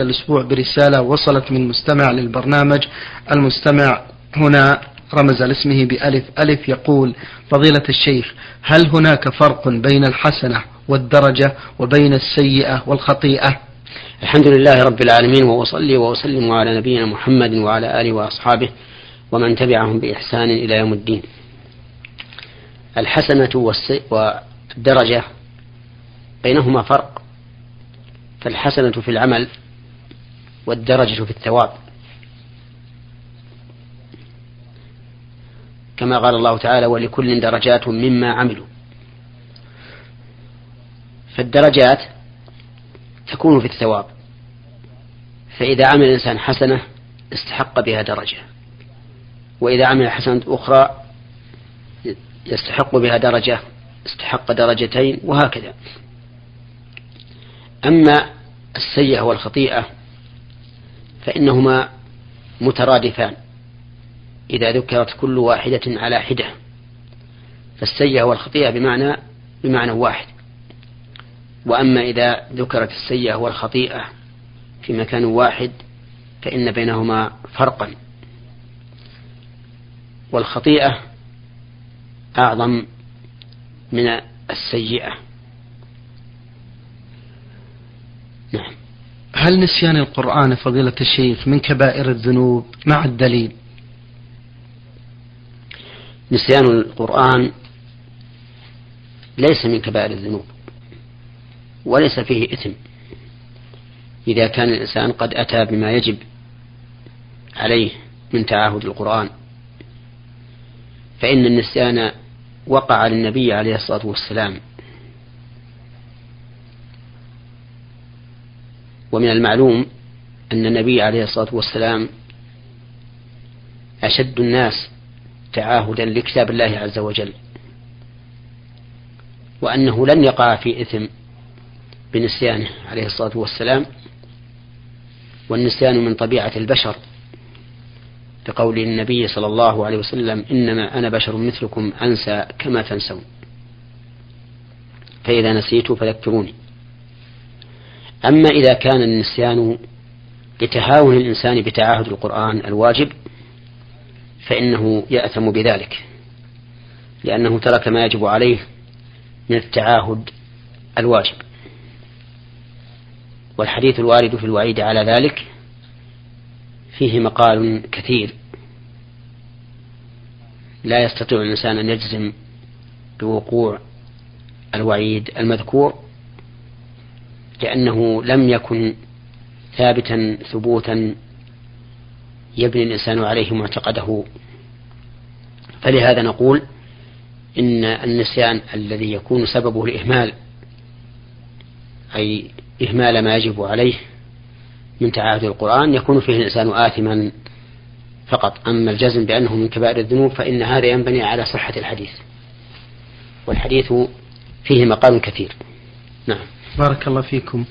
الأسبوع برسالة وصلت من مستمع للبرنامج. المستمع هنا رمز لاسمه بألف ألف يقول فضيلة الشيخ هل هناك فرق بين الحسنة والدرجة وبين السيئة والخطيئة؟ الحمد لله رب العالمين وأصلي وأسلم على نبينا محمد وعلى آله وأصحابه ومن تبعهم بإحسان إلى يوم الدين. الحسنة والدرجة بينهما فرق. فالحسنة في العمل والدرجة في الثواب. كما قال الله تعالى ولكل درجات مما عملوا. فالدرجات تكون في الثواب. فإذا عمل الإنسان حسنة استحق بها درجة. وإذا عمل حسنة أخرى يستحق بها درجة استحق درجتين وهكذا. أما السيئة والخطيئة فإنهما مترادفان. إذا ذكرت كل واحدة على حدة فالسيئة والخطيئة بمعنى بمعنى واحد. وأما إذا ذكرت السيئة والخطيئة في مكان واحد فإن بينهما فرقا. والخطيئة أعظم من السيئة. نعم. هل نسيان القرآن فضيلة الشيخ من كبائر الذنوب مع الدليل؟ نسيان القرآن ليس من كبائر الذنوب وليس فيه إثم. إذا كان الإنسان قد أتى بما يجب عليه من تعاهد القرآن فإن النسيان وقع للنبي عليه الصلاة والسلام. ومن المعلوم أن النبي عليه الصلاة والسلام أشد الناس تعاهدا لكتاب الله عز وجل وأنه لن يقع في إثم بنسيانه عليه الصلاة والسلام والنسيان من طبيعة البشر بقول النبي صلى الله عليه وسلم إنما أنا بشر مثلكم أنسى كما تنسون فإذا نسيت فذكروني. أما إذا كان النسيان لتهاون الإنسان بتعاهد القرآن الواجب فإنه يأثم بذلك لأنه ترك ما يجب عليه من التعاهد الواجب. والحديث الوارد في الوعيد على ذلك فيه مقال كثير. لا يستطيع الإنسان أن يجزم بوقوع الوعيد المذكور لأنه لم يكن ثابتا ثبوتا يبني الإنسان عليه معتقده. فلهذا نقول إن النسيان الذي يكون سببه الإهمال أي إهمال ما يجب عليه من تعاهد القرآن يكون فيه الإنسان آثما فقط. أما الجزم بأنه من كبائر الذنوب فإن هذا ينبني على صحة الحديث. والحديث فيه مقال كثير. نعم. بارك الله فيكم.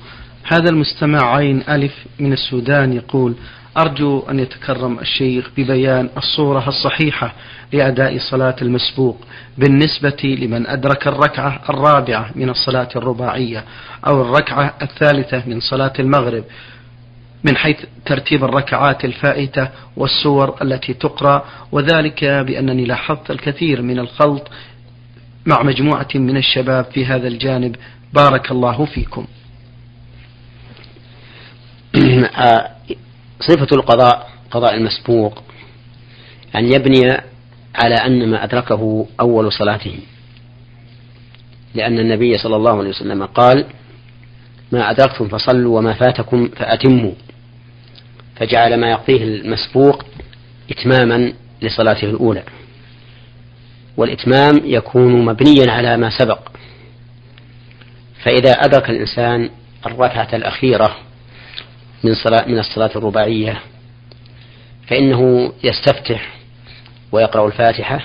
هذا المستمع عين ألف من السودان يقول أرجو أن يتكرم الشيخ ببيان الصورة الصحيحة لأداء صلاة المسبوق بالنسبة لمن أدرك الركعة الرابعة من الصلاة الرباعية أو الركعة الثالثة من صلاة المغرب من حيث ترتيب الركعات الفائتة والسور التي تقرأ وذلك بأنني لاحظت الكثير من الخلط مع مجموعة من الشباب في هذا الجانب بارك الله فيكم صفة القضاء قضاء المسبوق أن يبني على أن ما أدركه أول صلاته. لأن النبي صلى الله عليه وسلم قال ما أدركتم فصلوا وما فاتكم فأتموا. فجعل ما يقضيه المسبوق إتماما لصلاته الأولى. والإتمام يكون مبنيا على ما سبق. فإذا أدرك الإنسان الركعة الأخيرة من صلاة من الصلاة الرباعية فإنه يستفتح ويقرأ الفاتحة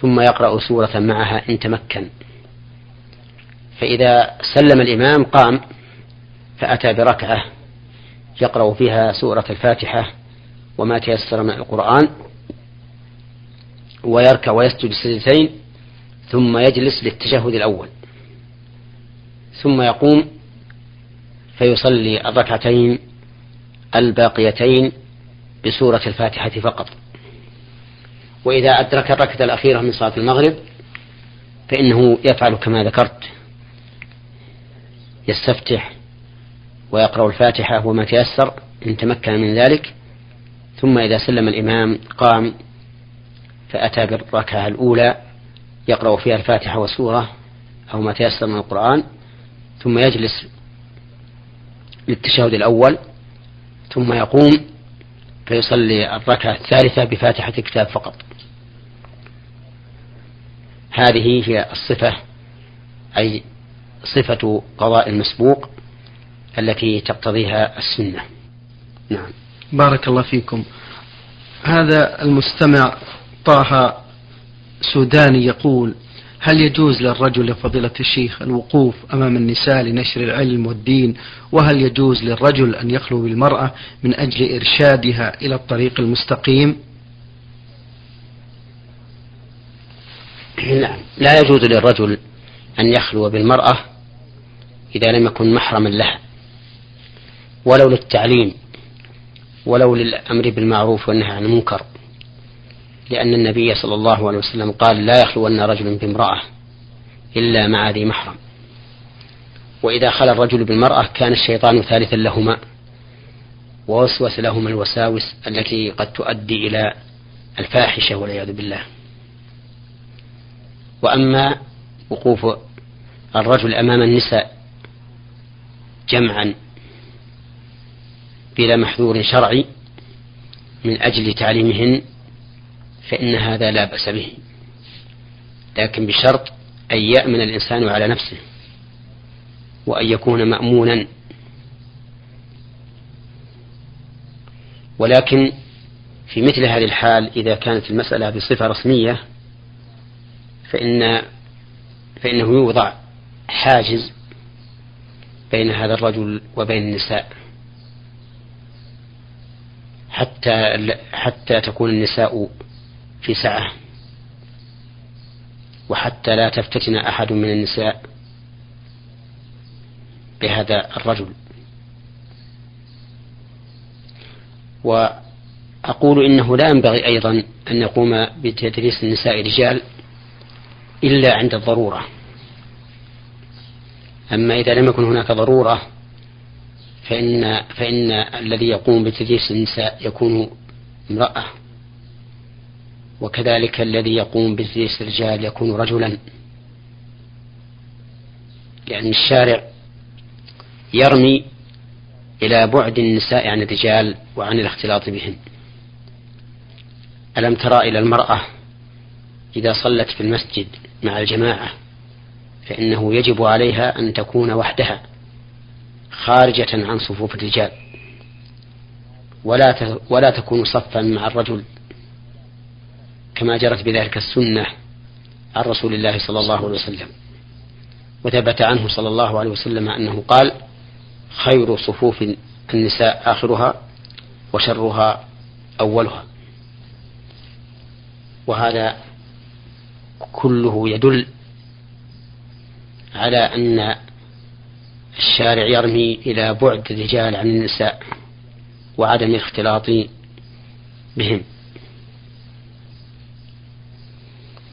ثم يقرأ سورة معها إن تمكن. فإذا سلم الإمام قام فأتى بركعة يقرأ فيها سورة الفاتحة وما تيسر من القرآن ويركع ويسجد سجدتين ثم يجلس للتشهد الأول. ثم يقوم فيصلي الركعتين الباقيتين بسورة الفاتحة فقط. وإذا أدرك الركعة الأخيرة من صلاة المغرب فإنه يفعل كما ذكرت يستفتح ويقرأ الفاتحة وما تيسر إن تمكن من ذلك. ثم إذا سلم الإمام قام فأتى بالركعة الأولى يقرأ فيها الفاتحة وسورة أو ما تيسر من القرآن. ثم يجلس للتشهد الأول ثم يقوم فيصلي الركعة الثالثة بفاتحة الكتاب فقط. هذه هي الصفة أي صفة قضاء المسبوق التي تقتضيها السنة. نعم. بارك الله فيكم. هذا المستمع طه سوداني يقول هل يجوز للرجل فضيلة الشيخ الوقوف أمام النساء لنشر العلم والدين؟ وهل يجوز للرجل أن يخلو بالمرأة من أجل إرشادها إلى الطريق المستقيم؟ نعم لا يجوز للرجل أن يخلو بالمرأة إذا لم يكن محرما لها ولو للتعليم ولو للأمر بالمعروف والنهي عن المنكر. لأن النبي صلى الله عليه وسلم قال لا يخلون رجل بامرأة إلا مع ذي محرم. وإذا خلى الرجل بالمرأة كان الشيطان ثالثا لهما ووسوس لهما الوساوس التي قد تؤدي إلى الفاحشة والعياذ بالله. وأما وقوف الرجل أمام النساء جمعا بلا محذور شرعي من أجل تعليمهن فإن هذا لا بأس به. لكن بشرط أن يأمن الإنسان على نفسه وأن يكون مأمونا. ولكن في مثل هذه الحال إذا كانت المسألة بصفة رسمية فإن فإنه يوضع حاجز بين هذا الرجل وبين النساء. حتى حتى تكون النساء في سعة وحتى لا تفتتن أحد من النساء بهذا الرجل. وأقول إنه لا ينبغي أيضا أن يقوم بتدريس النساء رجال إلا عند الضرورة. أما إذا لم يكن هناك ضرورة فإن فإن الذي يقوم بتدريس النساء يكون امرأة. وكذلك الذي يقوم بتدريس الرجال يكون رجلا. لأن الشارع يرمي إلى بعد النساء عن الرجال وعن الاختلاط بهن. ألم ترى إلى المرأة إذا صلت في المسجد مع الجماعة فإنه يجب عليها أن تكون وحدها خارجة عن صفوف الرجال. ولا ولا تكون صفا مع الرجل. كما جرت بذلك السنة عن رسول الله صلى الله عليه وسلم. وثبت عنه صلى الله عليه وسلم أنه قال خير صفوف النساء آخرها وشرها أولها. وهذا كله يدل على أن الشارع يرمي إلى بعد الرجال عن النساء وعدم الاختلاط بهم.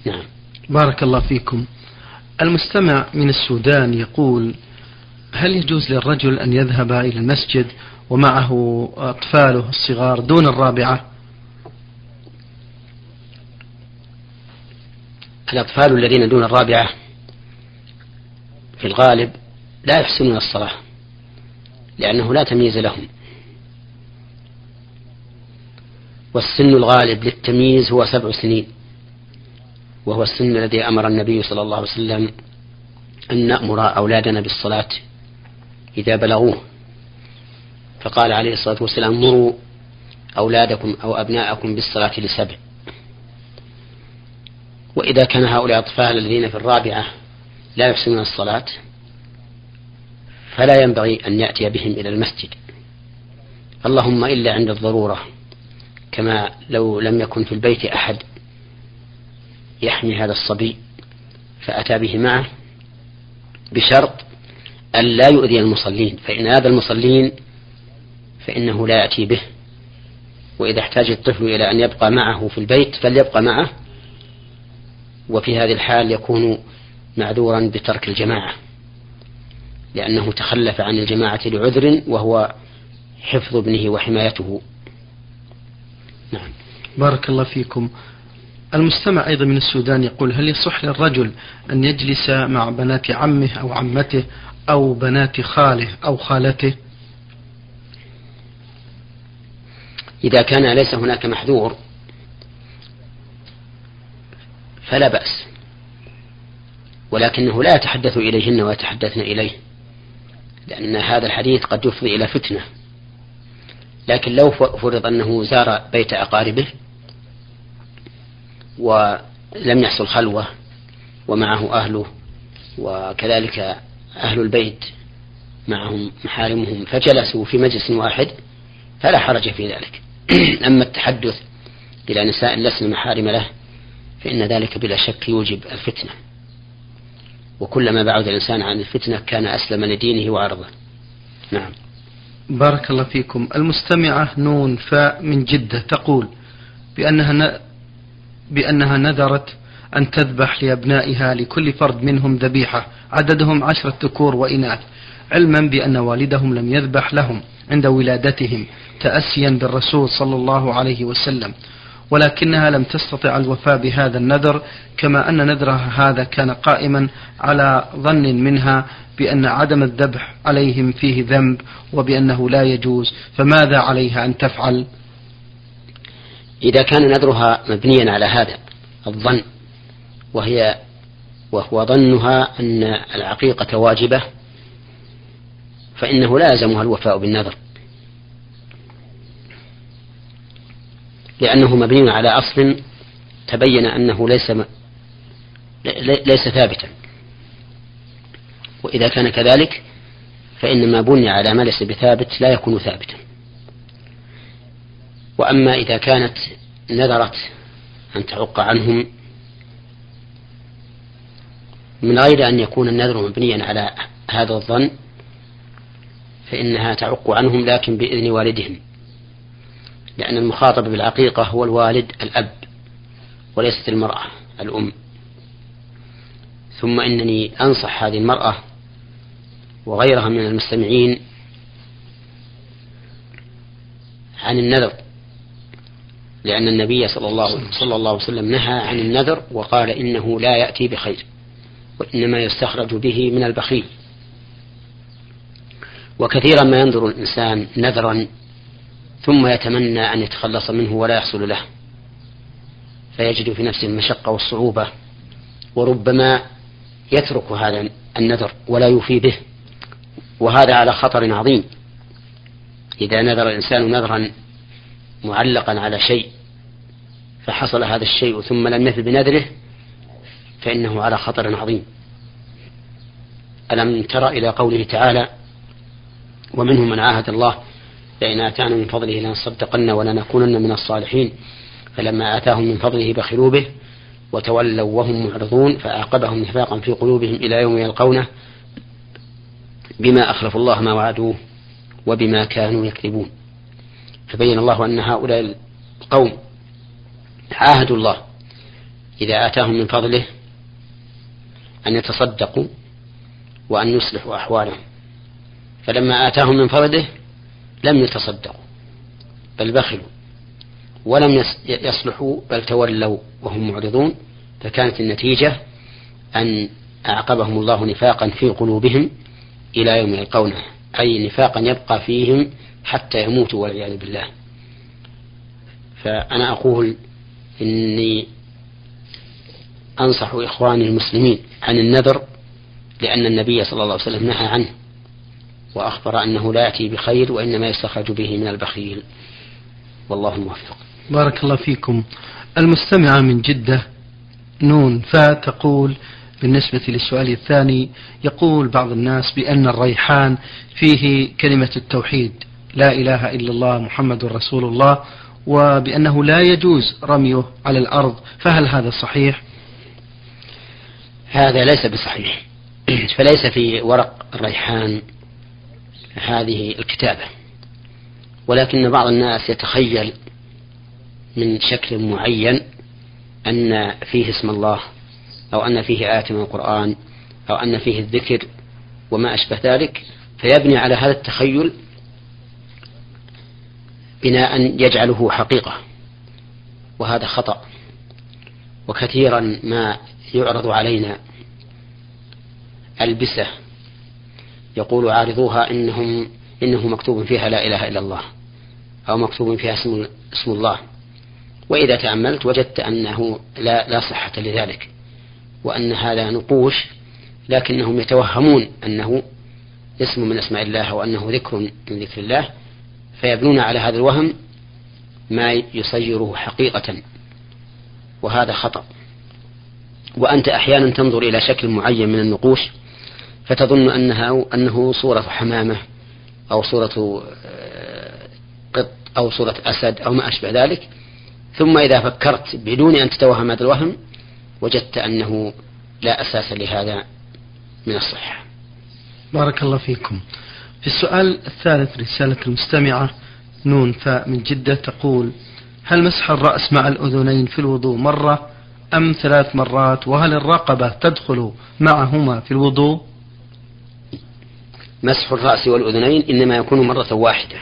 نعم. بارك الله فيكم. المستمع من السودان يقول هل يجوز للرجل أن يذهب إلى المسجد ومعه أطفاله الصغار دون الرابعة؟ الأطفال الذين دون الرابعة في الغالب لا يحسنون الصلاة لأنه لا تمييز لهم. والسن الغالب للتمييز هو سبع سنين. وهو السن الذي أمر النبي صلى الله عليه وسلم أن نأمر أولادنا بالصلاة إذا بلغوه. فقال عليه الصلاة والسلام مروا أولادكم أو أبناءكم بالصلاة لسبع. وإذا كان هؤلاء الأطفال الذين في الرابعة لا يحسنون الصلاة فلا ينبغي أن يأتي بهم إلى المسجد. اللهم إلا عند الضرورة كما لو لم يكن في البيت أحد يحمي هذا الصبي فأتى به معه بشرط أن لا يؤذي المصلين فإن هذا المصلين فإنه لا يأتي به وإذا احتاج الطفل إلى أن يبقى معه في البيت فليبقى معه وفي هذه الحال يكون معذورا بترك الجماعة لأنه تخلف عن الجماعة لعذر وهو حفظ ابنه وحمايته. نعم. بارك الله فيكم. المستمع أيضا من السودان يقول هل يصح للرجل أن يجلس مع بنات عمه أو عمته أو بنات خاله أو خالته؟ إذا كان ليس هناك محذور فلا بأس. ولكنه لا يتحدث إليهن ويتحدثن إليه لأن هذا الحديث قد يفضي إلى فتنة. لكن لو فرض أنه زار بيت أقاربه ولم يحصل خلوة ومعه أهله وكذلك أهل البيت معهم محارمهم فجلسوا في مجلس واحد فلا حرج في ذلك. أما التحدث إلى نساء لسن محارم له فإن ذلك بلا شك يوجب الفتنة. وكلما بعد الإنسان عن الفتنة كان أسلم لدينه وعرضه. نعم. بارك الله فيكم. المستمعة نون فاء من جدة تقول بأنها. بأنها نذرت أن تذبح لأبنائها لكل فرد منهم ذبيحة عددهم عشرة ذكور وإناث علما بأن والدهم لم يذبح لهم عند ولادتهم تأسيا بالرسول صلى الله عليه وسلم. ولكنها لم تستطع الوفاء بهذا النذر كما أن نذرها هذا كان قائما على ظن منها بأن عدم الذبح عليهم فيه ذنب وبأنه لا يجوز فماذا عليها أن تفعل؟ إذا كان نذرها مبنيا على هذا الظن وهي وهو ظنها أن العقيقة واجبة فإنه لا يلزمها الوفاء بالنذر. لأنه مبني على أصل تبين أنه ليس ليس ثابتا. وإذا كان كذلك فإن ما بني على ما ليس بثابت لا يكون ثابتا. وأما إذا كانت نذرت أن تعق عنهم من غير أن يكون النذر مبنيا على هذا الظن فإنها تعق عنهم لكن بإذن والدهم لأن المخاطب بالعقيقة هو الوالد الأب وليست المرأة الأم. ثم إنني أنصح هذه المرأة وغيرها من المستمعين عن النذر. لأن النبي صلى الله, صلى الله عليه وسلم نهى عن النذر وقال إنه لا يأتي بخير وإنما يستخرج به من البخيل. وكثيرا ما ينظر الإنسان نذرا ثم يتمنى أن يتخلص منه ولا يحصل له. فيجد في نفسه المشقة والصعوبة وربما يترك هذا النذر ولا يوفي به. وهذا على خطر عظيم. إذا نذر الإنسان نذرا معلقا على شيء فحصل هذا الشيء ثم لم يفي بنذره فإنه على خطر عظيم. ألم تر إلى قوله تعالى ومنهم من عاهد الله لئن آتانا من فضله لنصدقن ولنكونن من الصالحين. فلما آتاهم من فضله بخلوا به وتولوا وهم معرضون فأعقبهم نفاقا في قلوبهم إلى يوم يلقونه بما أخلفوا الله ما وعدوه وبما كانوا يكذبون. فبين الله أن هؤلاء القوم عاهدوا الله. إذا آتاهم من فضله أن يتصدقوا وأن يصلحوا أحوالهم. فلما آتاهم من فضله لم يتصدقوا بل بخلوا ولم يصلحوا بل تولوا وهم معرضون. فكانت النتيجة أن أعقبهم الله نفاقا في قلوبهم إلى يوم يلقونه أي نفاقا يبقى فيهم حتى يموتوا والعياذ بالله. فأنا أقول إني أنصح إخواني المسلمين عن النذر لأن النبي صلى الله عليه وسلم نهى عنه وأخبر أنه لا يأتي بخير وإنما يستخرج به من البخيل. والله الموفق بارك الله فيكم. المستمعة من جدة نون فا تقول بالنسبة للسؤال الثاني يقول بعض الناس بأن الريحان فيه كلمة التوحيد. لا إله إلا الله محمد رسول الله وبأنه لا يجوز رميه على الأرض فهل هذا صحيح؟ هذا ليس بصحيح فليس في ورق الريحان هذه الكتابة ولكن بعض الناس يتخيل من شكل معين أن فيه اسم الله أو أن فيه آية من القرآن أو أن فيه الذكر وما أشبه ذلك فيبني على هذا التخيل بناء يجعله حقيقة وهذا خطأ. وكثيرا ما يعرض علينا ألبسة يقول عارضوها إنهم إنه مكتوب فيها لا إله إلا الله أو مكتوب فيها اسم, اسم الله. وإذا تأملت وجدت أنه لا, لا صحة لذلك وأن هذا نقوش لكنهم يتوهمون أنه اسم من أسماء الله وأنه ذكر من ذكر الله فيبنون على هذا الوهم ما يصيره حقيقة وهذا خطأ. وأنت أحيانا تنظر إلى شكل معين من النقوش فتظن أنها أنه صورة حمامة أو صورة آه، قط أو صورة أسد أو ما أشبه ذلك. ثم إذا فكرت بدون أن تتوهم هذا الوهم وجدت أنه لا أساس لهذا من الصحة. بارك الله فيكم. في السؤال الثالث رسالة المستمعة نون فاء من جدة تقول هل مسح الرأس مع الأذنين في الوضوء مرة أم ثلاث مرات؟ وهل الرقبة تدخل معهما في الوضوء؟ مسح الرأس والأذنين إنما يكون مرة واحدة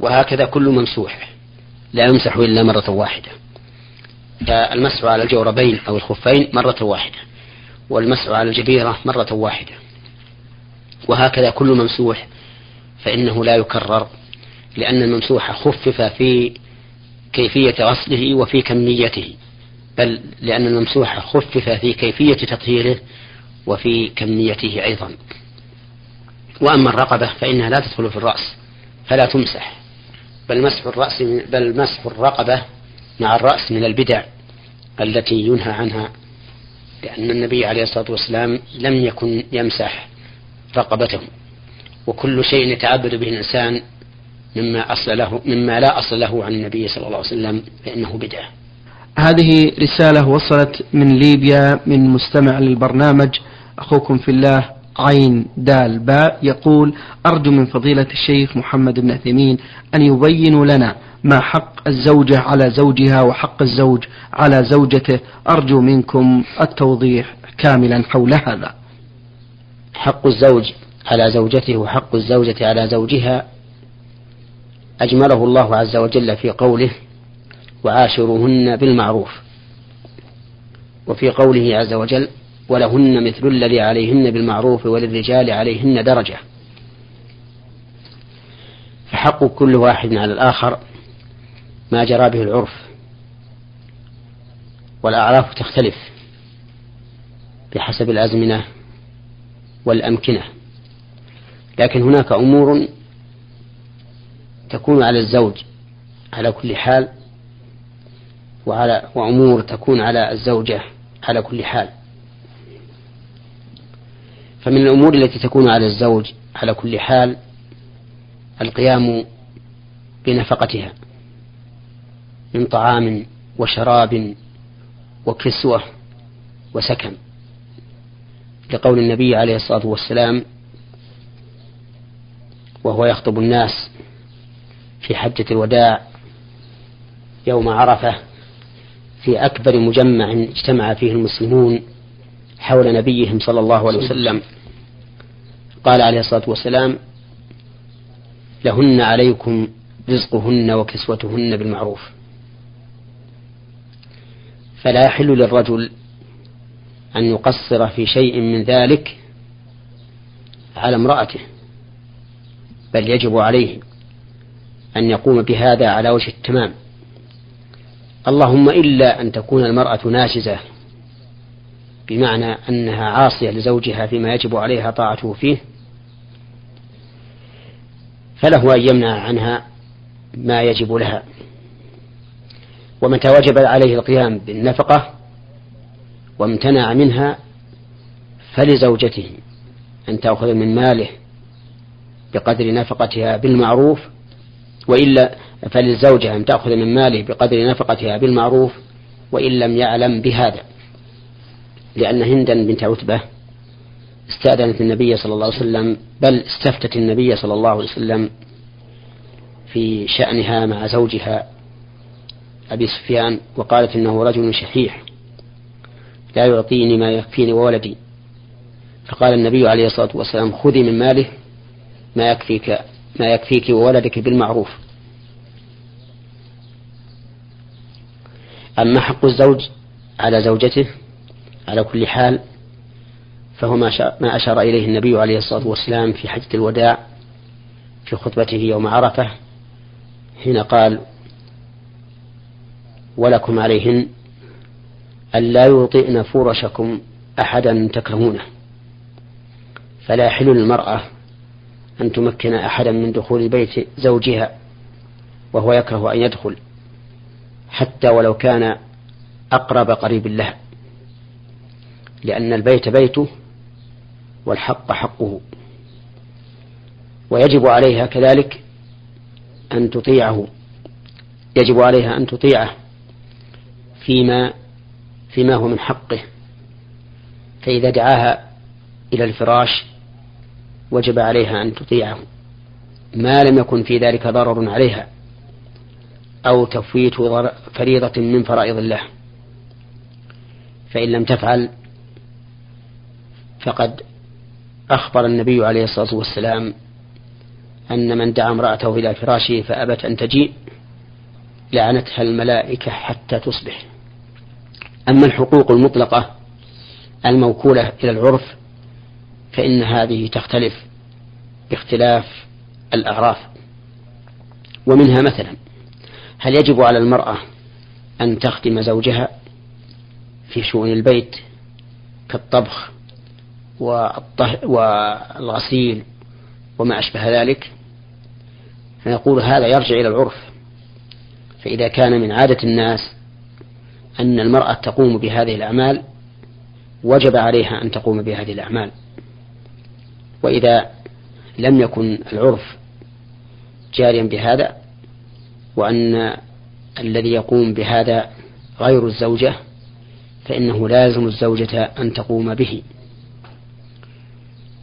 وهكذا كل ممسوح لا يمسح إلا مرة واحدة. فالمسح على الجوربين أو الخفين مرة واحدة والمسح على الجبيرة مرة واحدة. وهكذا كل ممسوح فإنه لا يكرر لأن الممسوح خفف في كيفية غسله وفي كميته بل لأن الممسوح خفف في كيفية تطهيره وفي كميته أيضا. وأما الرقبة فإنها لا تدخل في الرأس فلا تمسح بل مسح الرأس بل مسح الرقبة مع الرأس من البدع التي ينهى عنها لأن النبي عليه الصلاة والسلام لم يكن يمسح رقبته. وكل شيء يتعبد به الإنسان مما أصل له مما لا أصل له عن النبي صلى الله عليه وسلم فإنه بدعة. هذه رسالة وصلت من ليبيا من مستمع للبرنامج أخوكم في الله عين دال باء يقول أرجو من فضيلة الشيخ محمد بن عثيمين أن يبين لنا ما حق الزوجة على زوجها وحق الزوج على زوجته. أرجو منكم التوضيح كاملا حول هذا. حق الزوج على زوجته وحق الزوجة على زوجها أجمله الله عز وجل في قوله وعاشروهن بالمعروف وفي قوله عز وجل ولهن مثل الذي عليهن بالمعروف وللرجال عليهن درجة. فحق كل واحد على الآخر ما جرى به العرف والأعراف تختلف بحسب الأزمنة والأمكنة. لكن هناك أمور تكون على الزوج على كل حال وعلى وأمور تكون على الزوجة على كل حال. فمن الأمور التي تكون على الزوج على كل حال القيام بنفقتها من طعام وشراب وكسوة وسكن. لقول النبي عليه الصلاة والسلام وهو يخطب الناس في حجة الوداع يوم عرفة في أكبر مجمع اجتمع فيه المسلمون حول نبيهم صلى الله عليه وسلم. قال عليه الصلاة والسلام لهن عليكم رزقهن وكسوتهن بالمعروف. فلا يحل للرجل أن يقصر في شيء من ذلك على امرأته بل يجب عليه أن يقوم بهذا على وجه التمام. اللهم إلا أن تكون المرأة ناشزة بمعنى أنها عاصية لزوجها فيما يجب عليها طاعته فيه فله أن يمنع عنها ما يجب لها. ومتى وجب عليه القيام بالنفقة وامتنع منها فلزوجته أن تأخذ من ماله بقدر نفقتها بالمعروف وإلا فللزوجة أن تأخذ من ماله بقدر نفقتها بالمعروف وإن لم يعلم بهذا. لأن هندا بنت عتبة استأذنت النبي صلى الله عليه وسلم بل استفتت النبي صلى الله عليه وسلم في شأنها مع زوجها أبي سفيان وقالت إنه رجل شحيح. لا يعطيني ما يكفيني وولدي فقال النبي عليه الصلاة والسلام خذي من ماله ما يكفيك ما يكفيك وولدك بالمعروف. أما حق الزوج على زوجته على كل حال فهو ما أشار إليه النبي عليه الصلاة والسلام في حجة الوداع في خطبته يوم عرفة حين قال ولكم عليهن ألا يوطئن فرشكم أحدا تكرهونه. فلا يحل للمرأة أن تمكن أحدا من دخول بيت زوجها وهو يكره أن يدخل حتى ولو كان أقرب قريب له لأن البيت بيته والحق حقه. ويجب عليها كذلك أن تطيعه يجب عليها أن تطيعه فيما فيما هو من حقه. فإذا دعاها إلى الفراش وجب عليها أن تطيعه. ما لم يكن في ذلك ضرر عليها أو تفويت فريضة من فرائض الله. فإن لم تفعل فقد أخبر النبي عليه الصلاة والسلام أن من دعا امرأته إلى فراشه فأبت أن تجيء لعنتها الملائكة حتى تصبح. أما الحقوق المطلقة الموكولة إلى العرف فإن هذه تختلف باختلاف الأعراف. ومنها مثلا هل يجب على المرأة أن تخدم زوجها في شؤون البيت كالطبخ والغسيل وما أشبه ذلك؟ فنقول هذا يرجع إلى العرف. فإذا كان من عادة الناس أن المرأة تقوم بهذه الأعمال وجب عليها أن تقوم بهذه الأعمال. وإذا لم يكن العرف جاريا بهذا وأن الذي يقوم بهذا غير الزوجة فإنه لازم الزوجة أن تقوم به.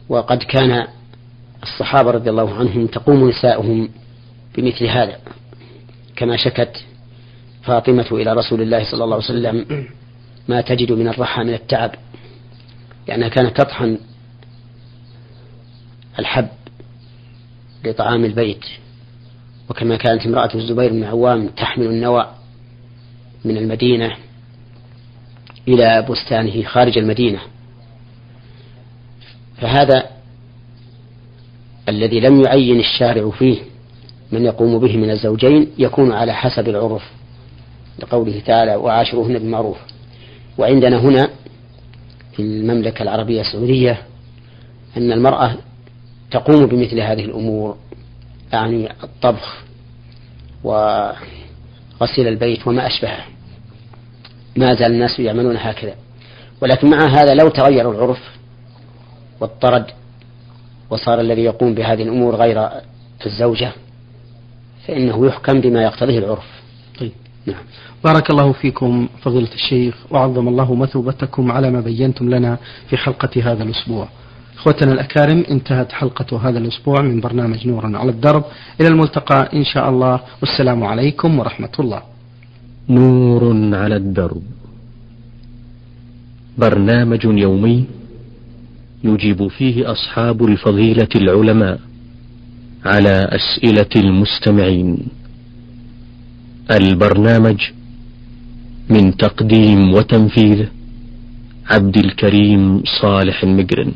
وقد كان الصحابة رضي الله عنهم تقوم نساؤهم بمثل هذا كما شكت فاطمة إلى رسول الله صلى الله عليه وسلم ما تجد من الرحى من التعب لأنها كانت تطحن الحب لطعام البيت. وكما كانت امرأة الزبير بن عوام تحمل النوى من المدينة إلى بستانه خارج المدينة. فهذا الذي لم يعين الشارع فيه من يقوم به من الزوجين يكون على حسب العرف. لقوله تعالى وعاشروهن بالمعروف. وعندنا هنا في المملكة العربية السعودية أن المرأة تقوم بمثل هذه الأمور يعني الطبخ وغسيل البيت وما أشبهه. ما زال الناس يعملون هكذا. ولكن مع هذا لو تغير العرف واضطرد وصار الذي يقوم بهذه الأمور غير الزوجة فإنه يحكم بما يقتضيه العرف. نعم. بارك الله فيكم فضيلة الشيخ وعظم الله مثوبتكم على ما بينتم لنا في حلقة هذا الأسبوع. إخوتنا الأكارم انتهت حلقة هذا الأسبوع من برنامج نور على الدرب. إلى الملتقى إن شاء الله. والسلام عليكم ورحمة الله. نور على الدرب. برنامج يومي يجيب فيه أصحاب الفضيلة العلماء على أسئلة المستمعين. البرنامج من تقديم وتنفيذ عبد الكريم صالح المقرن